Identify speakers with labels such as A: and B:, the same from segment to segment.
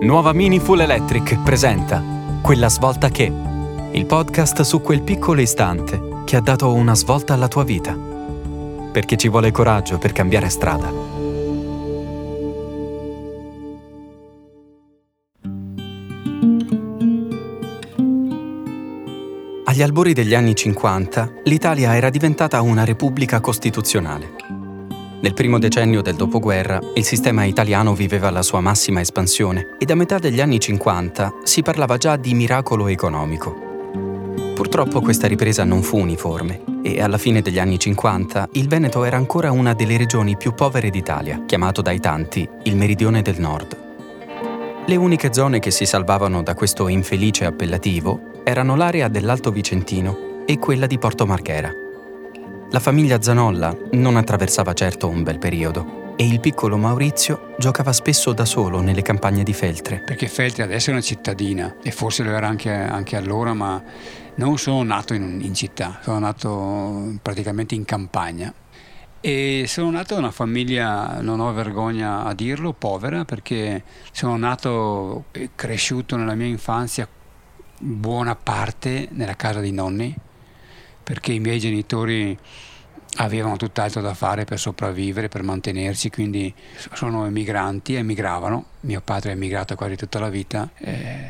A: Nuova Mini Full Electric presenta Quella svolta che, il podcast su quel piccolo istante che ha dato una svolta alla tua vita. Perché ci vuole coraggio per cambiare strada. Agli albori degli anni 50, l'Italia era diventata una repubblica costituzionale. Nel primo decennio del dopoguerra il sistema italiano viveva la sua massima espansione e da metà degli anni 50 si parlava già di miracolo economico. Purtroppo questa ripresa non fu uniforme e alla fine degli anni 50 il Veneto era ancora una delle regioni più povere d'Italia, chiamato dai tanti il meridione del nord. Le uniche zone che si salvavano da questo infelice appellativo erano l'area dell'Alto Vicentino e quella di Porto Marghera. La famiglia Zanolla non attraversava certo un bel periodo e il piccolo Maurizio giocava spesso da solo nelle campagne di Feltre.
B: Perché Feltre adesso è una cittadina e forse lo era anche, anche allora, ma non sono nato in, in città, sono nato praticamente in campagna. E sono nato in una famiglia, non ho vergogna a dirlo, povera, perché sono nato e cresciuto nella mia infanzia buona parte nella casa dei nonni, perché i miei genitori avevano tutt'altro da fare per sopravvivere, per mantenersi, quindi sono emigranti, emigravano, mio padre è emigrato quasi tutta la vita.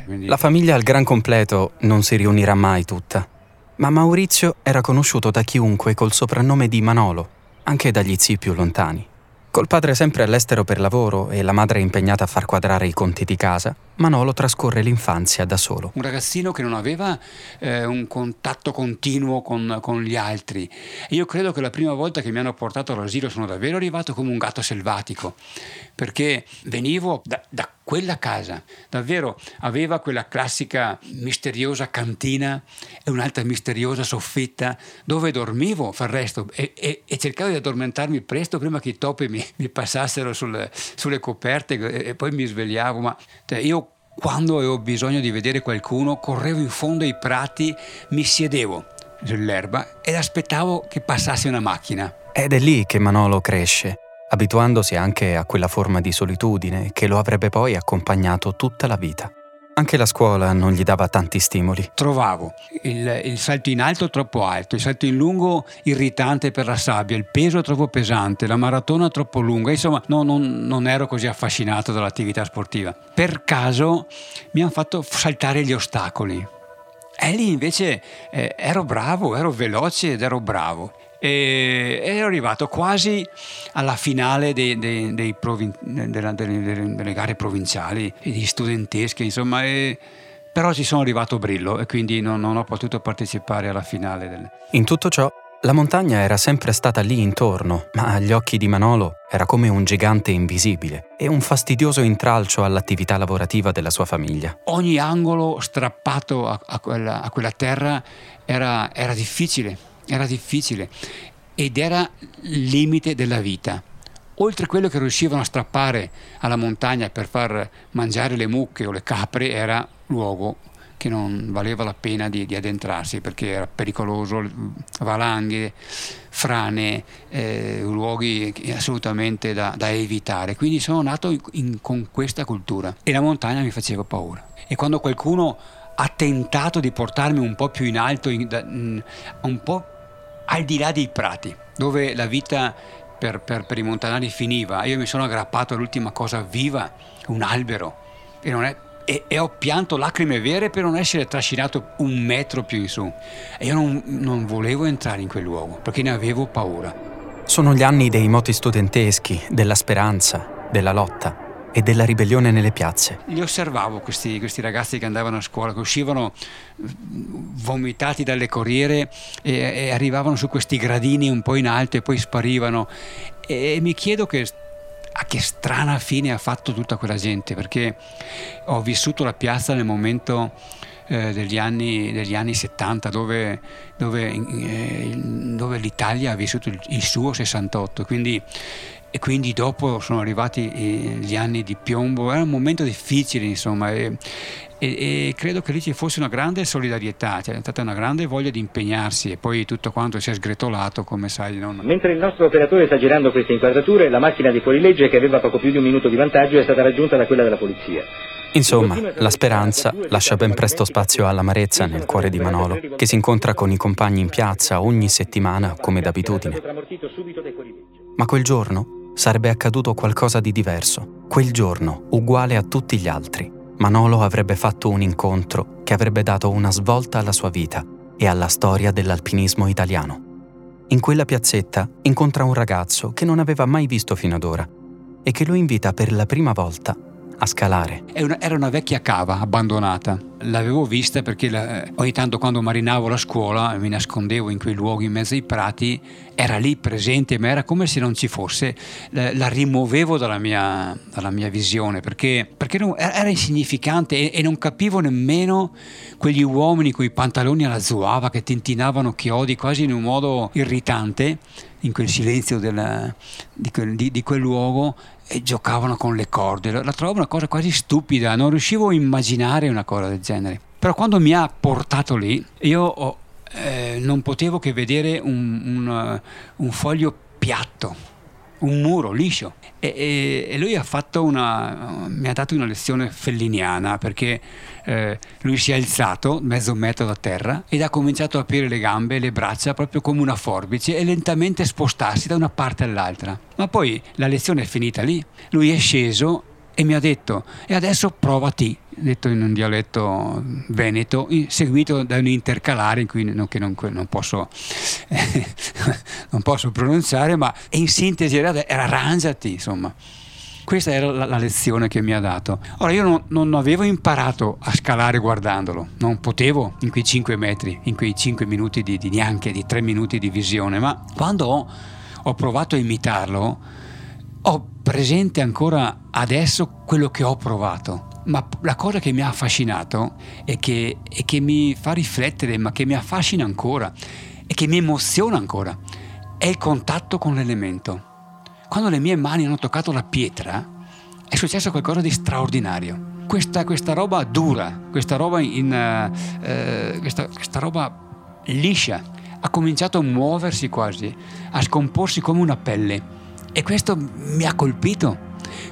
A: Quindi... La famiglia al gran completo non si riunirà mai tutta, ma Maurizio era conosciuto da chiunque col soprannome di Manolo, anche dagli zii più lontani. Col padre sempre all'estero per lavoro e la madre impegnata a far quadrare i conti di casa, Manolo trascorre l'infanzia da solo.
B: Un ragazzino che non aveva eh, un contatto continuo con, con, gli altri. io credo che la prima volta che mi hanno portato all'asilo sono davvero arrivato come un gatto selvatico, perché venivo da, da quella casa, davvero aveva quella classica misteriosa cantina e un'altra misteriosa soffitta dove dormivo, fa resto, e, e, e, cercavo di addormentarmi presto prima che i topi mi, mi passassero sul, sulle coperte e, e, poi mi svegliavo. Ma cioè, io quando avevo bisogno di vedere qualcuno correvo in fondo ai prati, mi siedevo sull'erba ed aspettavo che passasse una macchina.
A: Ed è lì che Manolo cresce abituandosi anche a quella forma di solitudine che lo avrebbe poi accompagnato tutta la vita. Anche la scuola non gli dava tanti stimoli.
B: Trovavo il, il, salto in alto troppo alto, il salto in lungo irritante per la sabbia, il peso troppo pesante, la maratona troppo lunga, insomma no, non, non, ero così affascinato dall'attività sportiva. Per caso mi hanno fatto saltare gli ostacoli. E lì invece eh, ero bravo, ero veloce ed ero bravo e ero arrivato quasi alla finale dei, dei, dei provin- delle, delle, delle, gare provinciali e di studentesche, insomma, e, però ci sono arrivato brillo e quindi non, non ho potuto partecipare alla finale. Del...
A: In tutto ciò, la montagna era sempre stata lì intorno, ma agli occhi di Manolo era come un gigante invisibile e un fastidioso intralcio all'attività lavorativa della sua famiglia.
B: Ogni angolo strappato a, a, quella, a quella, terra era, era difficile era difficile ed era il limite della vita. Oltre a quello che riuscivano a strappare alla montagna per far mangiare le mucche o le capre, era luogo che non valeva la pena di, di addentrarsi perché era pericoloso, valanghe, frane, eh, luoghi assolutamente da, da, evitare. Quindi sono nato in, in, con questa cultura e la montagna mi faceva paura. E quando qualcuno ha tentato di portarmi un po' più in alto, in, da, un po' al di là dei prati, dove la vita per, per, per i montanari finiva. Io mi sono aggrappato all'ultima cosa viva, un albero, e, è, e, e, ho pianto lacrime vere per non essere trascinato un metro più in su. E io non, non volevo entrare in quel luogo, perché ne avevo paura.
A: Sono gli anni dei moti studenteschi, della speranza, della lotta e della ribellione nelle piazze.
B: Li osservavo questi, questi, ragazzi che andavano a scuola, che uscivano vomitati dalle corriere e, e, arrivavano su questi gradini un po' in alto e poi sparivano. E, mi chiedo che, a che strana fine ha fatto tutta quella gente, perché ho vissuto la piazza nel momento eh, degli, anni, degli, anni, 70 dove, dove, eh, dove l'Italia ha vissuto il suo 68, quindi e quindi dopo sono arrivati eh, gli anni di piombo, era un momento difficile insomma e, e, e, credo che lì ci fosse una grande solidarietà, c'è stata una grande voglia di impegnarsi e poi tutto quanto si è sgretolato come sai. Non...
C: Mentre il nostro operatore sta girando queste inquadrature, la macchina di fuorilegge che aveva poco più di un minuto di vantaggio è stata raggiunta da quella della polizia.
A: Insomma, la speranza lascia ben presto spazio all'amarezza nel cuore di Manolo, che si incontra con i compagni in piazza ogni settimana come d'abitudine. Ma quel giorno sarebbe accaduto qualcosa di diverso. Quel giorno, uguale a tutti gli altri, Manolo avrebbe fatto un incontro che avrebbe dato una svolta alla sua vita e alla storia dell'alpinismo italiano. In quella piazzetta incontra un ragazzo che non aveva mai visto fino ad ora e che lo invita per la prima volta a scalare.
B: Era una vecchia cava abbandonata. L'avevo vista perché la, ogni tanto quando marinavo la scuola mi nascondevo in quei luoghi in mezzo ai prati, era lì presente, ma era come se non ci fosse. La, rimuovevo dalla mia, dalla mia, visione perché, perché era insignificante e, non capivo nemmeno quegli uomini con i pantaloni alla zuava che tintinavano chiodi quasi in un modo irritante in quel silenzio della, di, quel, di, di, quel, luogo e giocavano con le corde. La, trovavo una cosa quasi stupida, non riuscivo a immaginare una cosa del genere. Però quando mi ha portato lì, io ho, eh, non potevo che vedere un, un, un foglio piatto un muro liscio. E, e, e lui ha una, mi ha dato una lezione felliniana perché eh, lui si è alzato mezzo metro da terra ed ha cominciato a aprire le gambe e le braccia proprio come una forbice e lentamente spostarsi da una parte all'altra. Ma poi la lezione è finita lì. Lui è sceso e mi ha detto e adesso provati detto in un dialetto veneto seguito da un intercalare in cui non, che non, non, posso, eh, non posso pronunciare ma in sintesi era, era arrangiati insomma questa era la, la, lezione che mi ha dato. Ora io non, non, avevo imparato a scalare guardandolo, non potevo in quei 5 metri, in quei 5 minuti di, di neanche di 3 minuti di visione, ma quando ho, ho provato a imitarlo, ho presente ancora adesso quello che ho provato. Ma la cosa che mi ha affascinato e che, e che mi fa riflettere, ma che mi affascina ancora e che mi emoziona ancora, è il contatto con l'elemento. Quando le mie mani hanno toccato la pietra, è successo qualcosa di straordinario. Questa, questa roba dura, questa roba, in, uh, questa, questa roba liscia, ha cominciato a muoversi quasi, a scomporsi come una pelle e questo mi ha colpito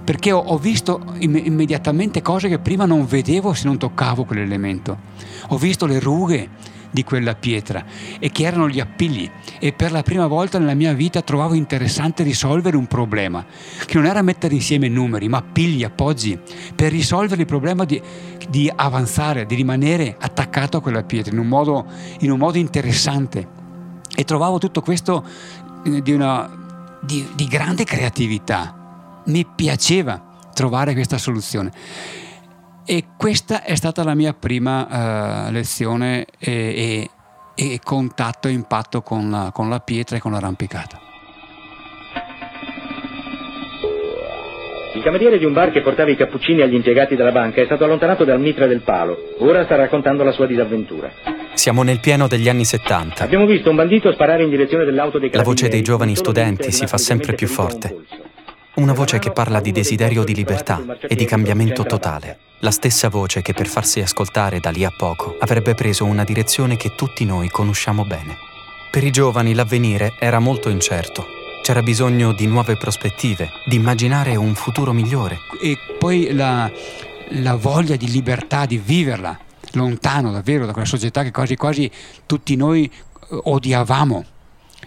B: perché ho, visto imm- immediatamente cose che prima non vedevo se non toccavo quell'elemento. Ho visto le rughe di quella pietra e che erano gli appigli e per la prima volta nella mia vita trovavo interessante risolvere un problema che non era mettere insieme numeri ma appigli, appoggi per risolvere il problema di, di avanzare, di rimanere attaccato a quella pietra in un modo, in un modo interessante e trovavo tutto questo eh, di una di, di grande creatività. Mi piaceva trovare questa soluzione. E questa è stata la mia prima uh, lezione e, e, e, contatto e impatto con la, con la pietra e con l'arrampicata.
C: Il cameriere di un bar che portava i cappuccini agli impiegati della banca è stato allontanato dal mitra del palo. Ora sta raccontando la sua disavventura.
A: Siamo nel pieno degli anni 70.
C: Abbiamo visto un bandito sparare in direzione dell'auto dei
A: La voce dei giovani studenti si fa sempre più forte. Una voce che parla di desiderio di libertà e di cambiamento totale. La stessa voce che per farsi ascoltare da lì a poco avrebbe preso una direzione che tutti noi conosciamo bene. Per i giovani l'avvenire era molto incerto. C'era bisogno di nuove prospettive, di immaginare un futuro migliore.
B: E poi la, la voglia di libertà, di viverla, lontano davvero da quella società che quasi quasi tutti noi eh, odiavamo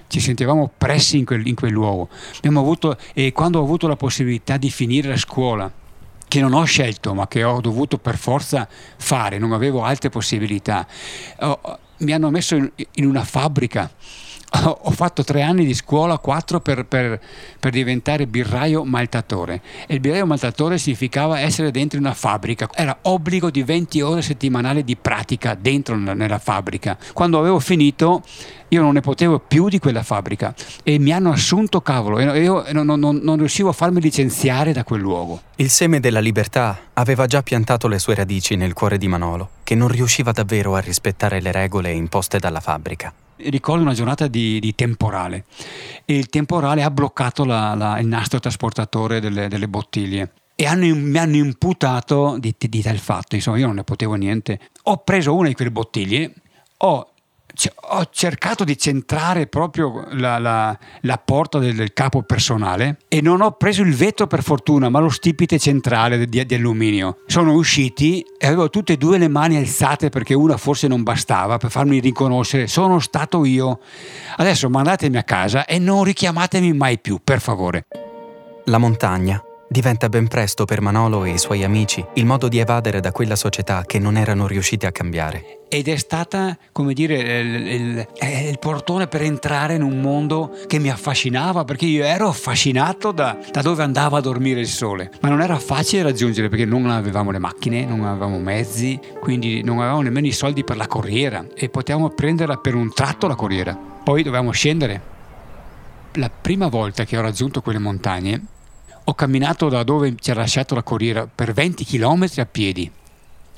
B: ci sentivamo pressi in quel, in quel luogo. Avuto, e quando ho avuto la possibilità di finire la scuola, che non ho scelto ma che ho dovuto per forza fare, non avevo altre possibilità, oh, mi hanno messo in, in una fabbrica ho fatto tre anni di scuola, quattro per, per, per, diventare birraio maltatore. E il birraio maltatore significava essere dentro una fabbrica. Era obbligo di 20 ore settimanali di pratica dentro nella fabbrica. Quando avevo finito io non ne potevo più di quella fabbrica e mi hanno assunto cavolo e io non, non, non riuscivo a farmi licenziare da quel luogo.
A: Il seme della libertà aveva già piantato le sue radici nel cuore di Manolo, che non riusciva davvero a rispettare le regole imposte dalla fabbrica
B: ricordo una giornata di, di, temporale. E il temporale ha bloccato la, la, il nastro trasportatore delle, delle bottiglie. E hanno, mi hanno imputato di, di, tal fatto, insomma io non ne potevo niente. Ho preso una di quelle bottiglie, ho ho cercato di centrare proprio la, la, la porta del, del, capo personale e non ho preso il vetro per fortuna, ma lo stipite centrale di, di, alluminio. Sono usciti e avevo tutte e due le mani alzate perché una forse non bastava per farmi riconoscere sono stato io. Adesso mandatemi a casa e non richiamatemi mai più, per favore.
A: La montagna diventa ben presto per Manolo e i suoi amici il modo di evadere da quella società che non erano riusciti a cambiare.
B: Ed è stata, come dire, il, il, il portone per entrare in un mondo che mi affascinava, perché io ero affascinato da, da, dove andava a dormire il sole. Ma non era facile raggiungere perché non avevamo le macchine, non avevamo mezzi, quindi non avevamo nemmeno i soldi per la corriera e potevamo prenderla per un tratto la corriera. Poi dovevamo scendere. La prima volta che ho raggiunto quelle montagne ho camminato da dove ci ha lasciato la corriera per 20 km a piedi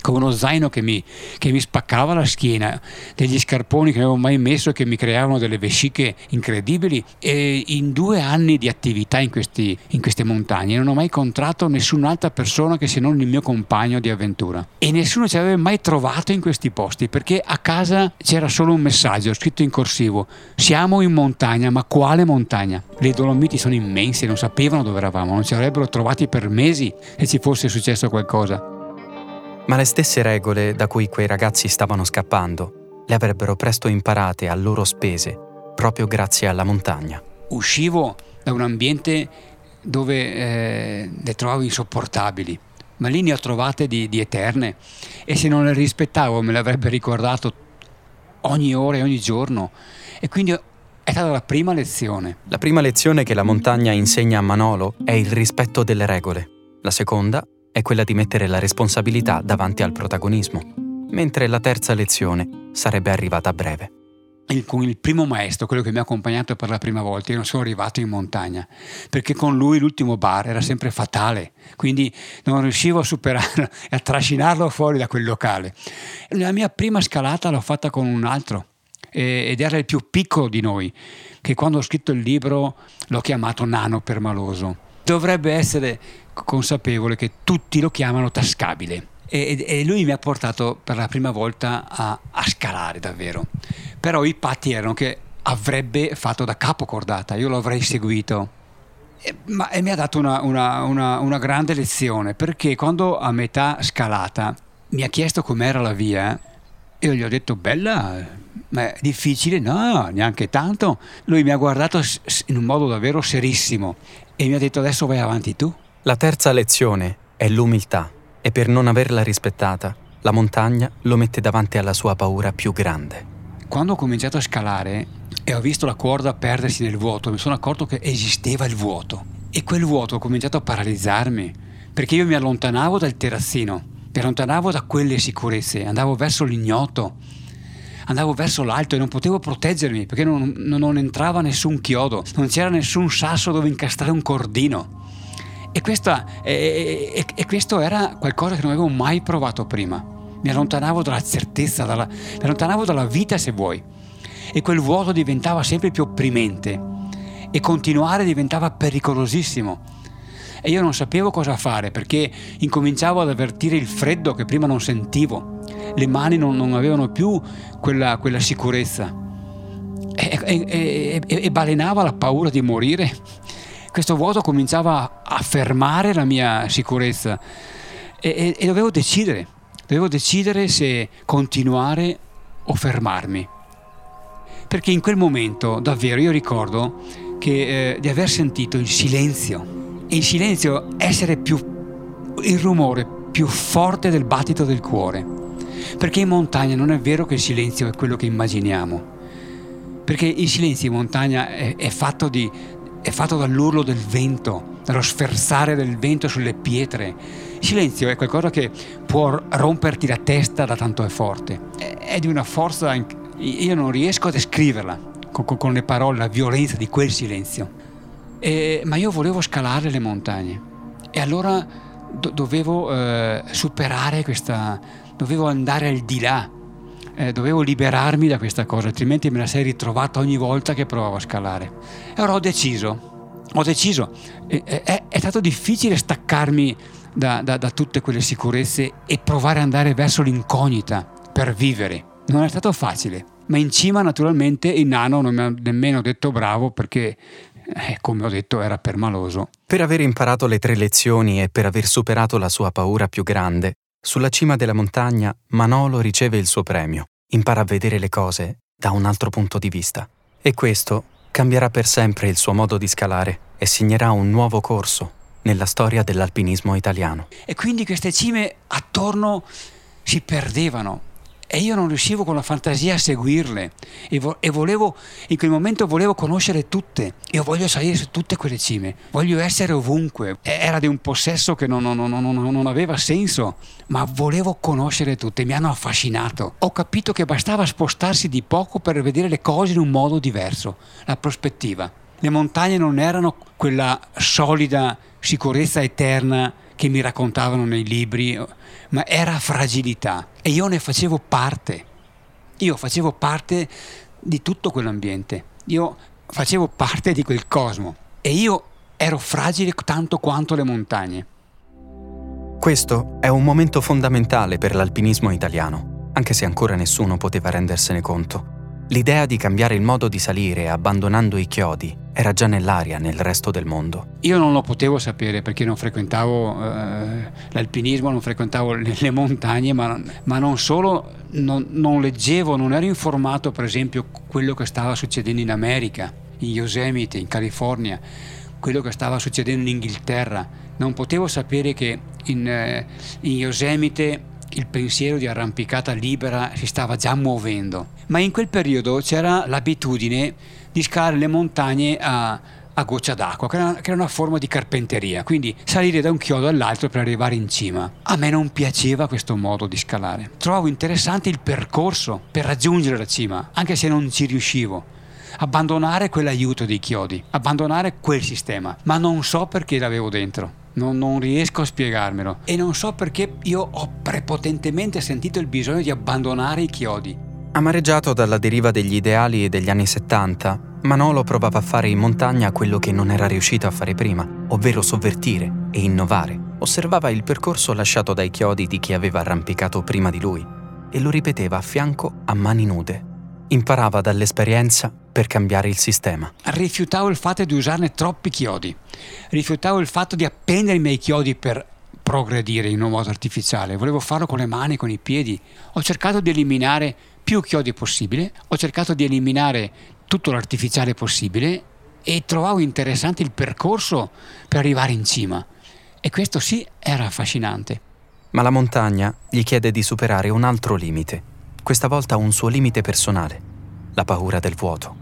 B: con uno zaino che mi, che mi, spaccava la schiena, degli scarponi che non avevo mai messo e che mi creavano delle vesciche incredibili. E in due anni di attività in, questi, in queste montagne non ho mai incontrato nessun'altra persona che se non il mio compagno di avventura. E nessuno ci aveva mai trovato in questi posti perché a casa c'era solo un messaggio scritto in corsivo. Siamo in montagna ma quale montagna? Le Dolomiti sono immense non sapevano dove eravamo non ci avrebbero trovati per mesi se ci fosse successo qualcosa
A: ma le stesse regole da cui quei ragazzi stavano scappando le avrebbero presto imparate a loro spese, proprio grazie alla montagna.
B: Uscivo da un ambiente dove eh, le trovavo insopportabili, ma lì ne ho trovate di, di eterne e se non le rispettavo me le avrebbe ricordato ogni ora e ogni giorno. E quindi è stata la prima lezione.
A: La prima lezione che la montagna insegna a Manolo è il rispetto delle regole. La seconda è quella di mettere la responsabilità davanti al protagonismo, mentre la terza lezione sarebbe arrivata a breve.
B: Il, con il primo maestro, quello che mi ha accompagnato per la prima volta, io non sono arrivato in montagna, perché con lui l'ultimo bar era sempre fatale, quindi non riuscivo a superarlo e a trascinarlo fuori da quel locale. La mia prima scalata l'ho fatta con un altro, ed era il più piccolo di noi, che quando ho scritto il libro l'ho chiamato Nano Permaloso. Dovrebbe essere consapevole che tutti lo chiamano tascabile. E, e, lui mi ha portato per la prima volta a, a scalare davvero. Però i patti erano che avrebbe fatto da capo cordata, io lo avrei seguito. E, ma, e mi ha dato una, una, una, una, grande lezione perché quando a metà scalata mi ha chiesto com'era la via, io gli ho detto bella, ma è difficile? No, neanche tanto. Lui mi ha guardato in un modo davvero serissimo e mi ha detto adesso vai avanti tu.
A: La terza lezione è l'umiltà e per non averla rispettata, la montagna lo mette davanti alla sua paura più grande.
B: Quando ho cominciato a scalare e ho visto la corda perdersi nel vuoto, mi sono accorto che esisteva il vuoto e quel vuoto ha cominciato a paralizzarmi perché io mi allontanavo dal terrazzino, mi allontanavo da quelle sicurezze, andavo verso l'ignoto, andavo verso l'alto e non potevo proteggermi perché non, non entrava nessun chiodo, non c'era nessun sasso dove incastrare un cordino. E, questa, e, e, e, questo era qualcosa che non avevo mai provato prima. Mi allontanavo dalla certezza, dalla, mi allontanavo dalla vita se vuoi. E quel vuoto diventava sempre più opprimente e continuare diventava pericolosissimo. E io non sapevo cosa fare perché incominciavo ad avvertire il freddo che prima non sentivo. Le mani non, non avevano più quella, quella sicurezza. E, e, e, balenava la paura di morire questo vuoto cominciava a fermare la mia sicurezza e, e, e dovevo decidere, dovevo decidere se continuare o fermarmi. Perché in quel momento davvero io ricordo che, eh, di aver sentito il silenzio e il silenzio essere più il rumore più forte del battito del cuore. Perché in montagna non è vero che il silenzio è quello che immaginiamo. Perché il silenzio in montagna è, è fatto di, è fatto dall'urlo del vento, dallo sferzare del vento sulle pietre. Il silenzio è qualcosa che può romperti la testa da tanto è forte. È di una forza, io non riesco a descriverla con, con le parole, la violenza di quel silenzio. E, ma io volevo scalare le montagne e allora do, dovevo eh, superare questa, dovevo andare al di là eh, dovevo liberarmi da questa cosa, altrimenti me la sei ritrovata ogni volta che provavo a scalare. E allora ho deciso, ho deciso, è, è, è stato difficile staccarmi da, da, da tutte quelle sicurezze e provare ad andare verso l'incognita per vivere. Non è stato facile, Ma in cima naturalmente il nano non mi ha nemmeno detto bravo perché, eh, come ho detto, era permaloso.
A: Per aver imparato le tre lezioni e per aver superato la sua paura più grande, sulla cima della montagna Manolo riceve il suo premio. Impara a vedere le cose da un altro punto di vista. E questo cambierà per sempre il suo modo di scalare e segnerà un nuovo corso nella storia dell'alpinismo italiano.
B: E quindi queste cime attorno si perdevano e io non riuscivo con la fantasia a seguirle e, vo- e, volevo, in quel momento volevo conoscere tutte. Io voglio salire su tutte quelle cime, voglio essere ovunque. Era di un possesso che non, non, non, non aveva senso, ma volevo conoscere tutte, mi hanno affascinato. Ho capito che bastava spostarsi di poco per vedere le cose in un modo diverso, la prospettiva. Le montagne non erano quella solida sicurezza eterna che mi raccontavano nei libri, ma era fragilità e io ne facevo parte. Io facevo parte di tutto quell'ambiente, io facevo parte di quel cosmo e io ero fragile tanto quanto le montagne.
A: Questo è un momento fondamentale per l'alpinismo italiano, anche se ancora nessuno poteva rendersene conto. L'idea di cambiare il modo di salire abbandonando i chiodi era già nell'aria nel resto del mondo.
B: Io non lo potevo sapere perché non frequentavo eh, l'alpinismo, non frequentavo le, le montagne, ma, ma, non solo, non, non, leggevo, non ero informato per esempio quello che stava succedendo in America, in Yosemite, in California, quello che stava succedendo in Inghilterra. Non potevo sapere che in, eh, in Yosemite il pensiero di arrampicata libera si stava già muovendo, ma in quel periodo c'era l'abitudine di scalare le montagne a, a goccia d'acqua, che era, che era, una forma di carpenteria, quindi salire da un chiodo all'altro per arrivare in cima. A me non piaceva questo modo di scalare. Trovavo interessante il percorso per raggiungere la cima, anche se non ci riuscivo. Abbandonare quell'aiuto dei chiodi, abbandonare quel sistema, ma non so perché l'avevo dentro non, non, riesco a spiegarmelo e non so perché io ho prepotentemente sentito il bisogno di abbandonare i chiodi.
A: Amareggiato dalla deriva degli ideali degli anni 70, Manolo provava a fare in montagna quello che non era riuscito a fare prima, ovvero sovvertire e innovare. Osservava il percorso lasciato dai chiodi di chi aveva arrampicato prima di lui e lo ripeteva a fianco a mani nude. Imparava dall'esperienza per cambiare il sistema.
B: Rifiutavo il fatto di usarne troppi chiodi. Rifiutavo il fatto di appendere i miei chiodi per progredire in un modo artificiale. Volevo farlo con le mani, con i piedi. Ho cercato di eliminare più chiodi possibile. Ho cercato di eliminare tutto l'artificiale possibile e trovavo interessante il percorso per arrivare in cima. E questo sì era affascinante.
A: Ma la montagna gli chiede di superare un altro limite questa volta un suo limite personale, la paura del vuoto.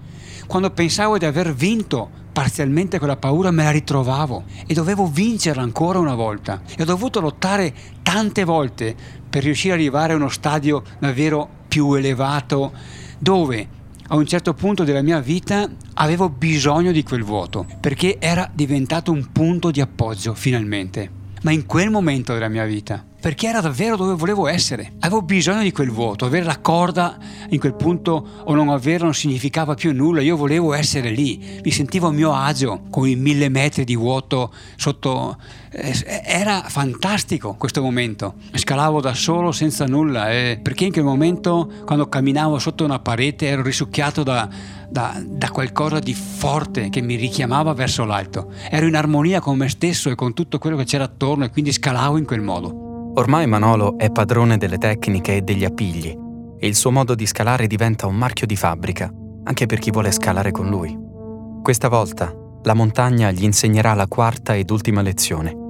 B: Quando pensavo di aver vinto parzialmente quella paura me la ritrovavo e dovevo vincerla ancora una volta. E ho dovuto lottare tante volte per riuscire ad arrivare a uno stadio davvero più elevato dove a un certo punto della mia vita avevo bisogno di quel vuoto perché era diventato un punto di appoggio finalmente. Ma in quel momento della mia vita perché era davvero dove volevo essere. Avevo bisogno di quel vuoto, avere la corda in quel punto o non averla non significava più nulla, io volevo essere lì, mi sentivo a mio agio con i mille metri di vuoto sotto... Eh, era fantastico questo momento, scalavo da solo senza nulla, eh, perché in quel momento quando camminavo sotto una parete ero risucchiato da, da, da qualcosa di forte che mi richiamava verso l'alto, ero in armonia con me stesso e con tutto quello che c'era attorno e quindi scalavo in quel modo.
A: Ormai Manolo è padrone delle tecniche e degli appigli e il suo modo di scalare diventa un marchio di fabbrica anche per chi vuole scalare con lui. Questa volta la montagna gli insegnerà la quarta ed ultima lezione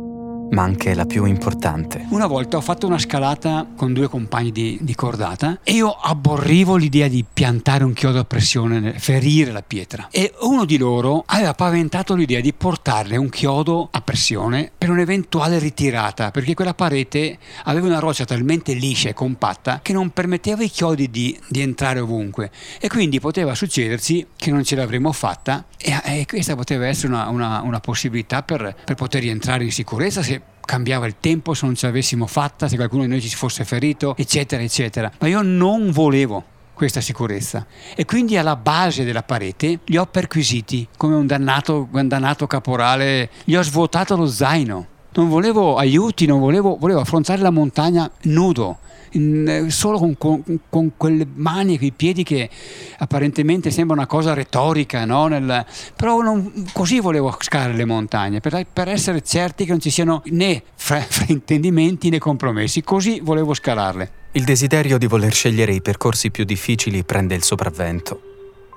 A: ma anche la più importante.
B: Una volta ho fatto una scalata con due compagni di, di, cordata e io abborrivo l'idea di piantare un chiodo a pressione, ferire la pietra. E uno di loro aveva paventato l'idea di portarle un chiodo a pressione per un'eventuale ritirata, perché quella parete aveva una roccia talmente liscia e compatta che non permetteva ai chiodi di, di entrare ovunque. E quindi poteva succederci che non ce l'avremmo fatta e, e questa poteva essere una, una, una possibilità per, per poter rientrare in sicurezza se cambiava il tempo se non ce l'avessimo fatta, se qualcuno di noi ci fosse ferito, eccetera, eccetera. Ma io non volevo questa sicurezza e quindi alla base della parete li ho perquisiti come un dannato, un dannato caporale, gli ho svuotato lo zaino. Non volevo aiuti, non volevo, volevo affrontare la montagna nudo, in, solo con, con, con, quelle mani e quei piedi che apparentemente sembra una cosa retorica, no? Nel, però non, così volevo scalare le montagne, per, per, essere certi che non ci siano né fraintendimenti né compromessi, così volevo scalarle.
A: Il desiderio di voler scegliere i percorsi più difficili prende il sopravvento,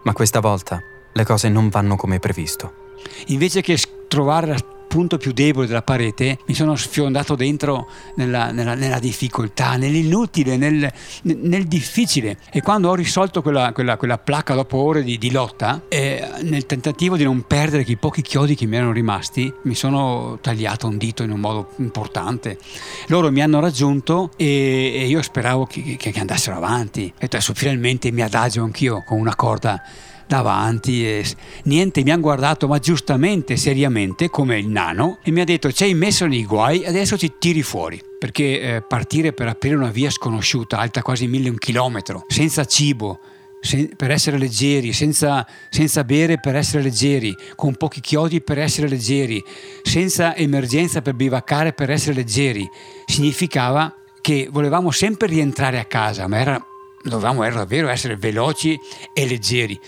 A: ma questa volta le cose non vanno come previsto.
B: Invece che trovare la punto più debole della parete mi sono sfiondato dentro nella, nella, nella difficoltà, nell'inutile, nel, nel, difficile. E quando ho risolto quella, quella, quella placca dopo ore di, di lotta, eh, nel tentativo di non perdere quei pochi chiodi che mi erano rimasti, mi sono tagliato un dito in un modo importante. Loro mi hanno raggiunto e, e io speravo che, che, che andassero avanti. E adesso finalmente mi adagio anch'io con una corda davanti e niente, mi hanno guardato ma giustamente, seriamente, come il nano e mi ha detto ci hai messo nei guai, adesso ti tiri fuori. Perché eh, partire per aprire una via sconosciuta, alta quasi mille un chilometro, senza cibo, sen- per essere leggeri, senza, senza bere per essere leggeri, con pochi chiodi per essere leggeri, senza emergenza per bivaccare per essere leggeri, significava che volevamo sempre rientrare a casa, ma era, dovevamo era davvero essere veloci e leggeri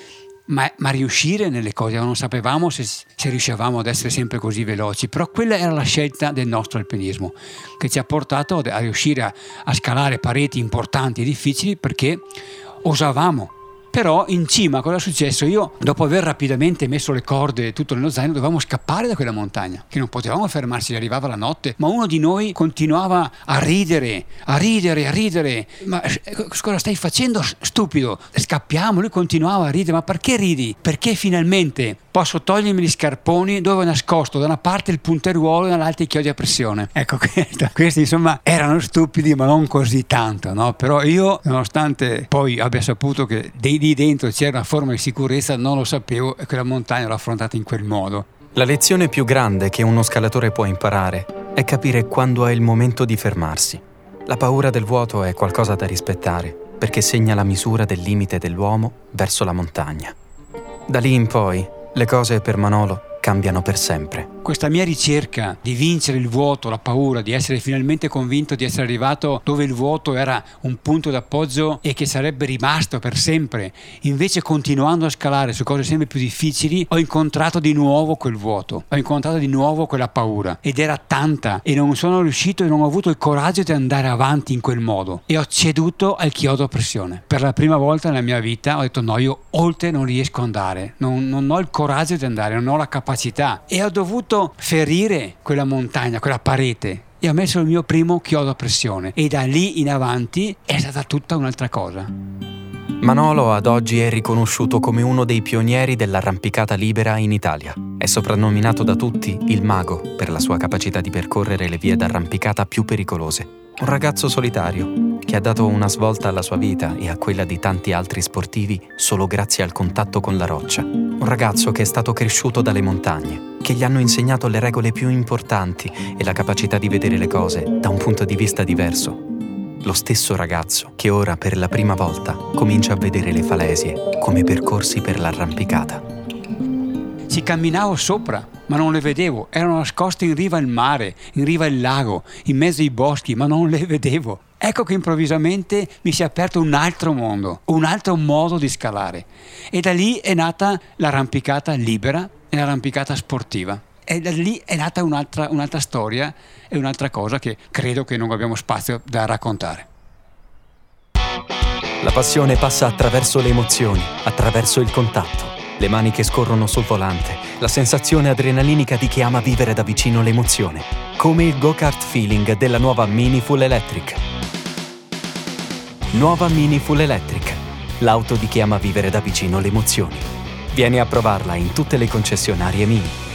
B: ma, ma, riuscire nelle cose, non sapevamo se, se, riuscivamo ad essere sempre così veloci, però quella era la scelta del nostro alpinismo, che ci ha portato a riuscire a, a scalare pareti importanti e difficili perché osavamo però in cima cosa è successo? Io, dopo aver rapidamente messo le corde e tutto nello zaino, dovevamo scappare da quella montagna, che non potevamo fermarci, arrivava la notte, ma uno di noi continuava a ridere, a ridere, a ridere. Ma eh, cosa stai facendo, stupido? Scappiamo, lui continuava a ridere, ma perché ridi? Perché finalmente posso togliermi gli scarponi dove ho nascosto da una parte il punteruolo e dall'altra i chiodi a pressione. Ecco, questo, questi insomma erano stupidi, ma non così tanto, no? Però io, nonostante poi abbia saputo che dei lì dentro c'era una forma di sicurezza, non lo sapevo e quella montagna l'ho affrontata in quel modo.
A: La lezione più grande che uno scalatore può imparare è capire quando è il momento di fermarsi. La paura del vuoto è qualcosa da rispettare, perché segna la misura del limite dell'uomo verso la montagna. Da lì in poi, le cose per Manolo cambiano per sempre.
B: Questa mia ricerca di vincere il vuoto, la paura, di essere finalmente convinto di essere arrivato dove il vuoto era un punto d'appoggio e che sarebbe rimasto per sempre, invece continuando a scalare su cose sempre più difficili, ho incontrato di nuovo quel vuoto, ho incontrato di nuovo quella paura ed era tanta e non sono riuscito e non ho avuto il coraggio di andare avanti in quel modo e ho ceduto al chiodo a pressione. Per la prima volta nella mia vita ho detto no, io oltre non riesco ad andare, non, non ho il coraggio di andare, non ho la capacità capacità e ho dovuto ferire quella montagna, quella parete e ho messo il mio primo chiodo a pressione e da lì in avanti è stata tutta un'altra cosa.
A: Manolo ad oggi è riconosciuto come uno dei pionieri dell'arrampicata libera in Italia. È soprannominato da tutti il mago per la sua capacità di percorrere le vie d'arrampicata più pericolose. Un ragazzo solitario che ha dato una svolta alla sua vita e a quella di tanti altri sportivi solo grazie al contatto con la roccia. Un ragazzo che è stato cresciuto dalle montagne, che gli hanno insegnato le regole più importanti e la capacità di vedere le cose da un punto di vista diverso. Lo stesso ragazzo che ora per la prima volta comincia a vedere le falesie come percorsi per l'arrampicata.
B: Ci camminavo sopra, ma non le vedevo. Erano nascoste in riva al mare, in riva al lago, in mezzo ai boschi, ma non le vedevo. Ecco che improvvisamente mi si è aperto un altro mondo, un altro modo di scalare. E da lì è nata l'arrampicata libera e l'arrampicata sportiva. E da lì è nata un'altra, un'altra storia e un'altra cosa che credo che non abbiamo spazio da raccontare.
A: La passione passa attraverso le emozioni, attraverso il contatto le mani che scorrono sul volante, la sensazione adrenalinica di chi ama vivere da vicino l'emozione, come il go-kart feeling della nuova Mini Full Electric. Nuova Mini Full Electric, l'auto di chi ama vivere da vicino le emozioni. Vieni a provarla in tutte le concessionarie Mini.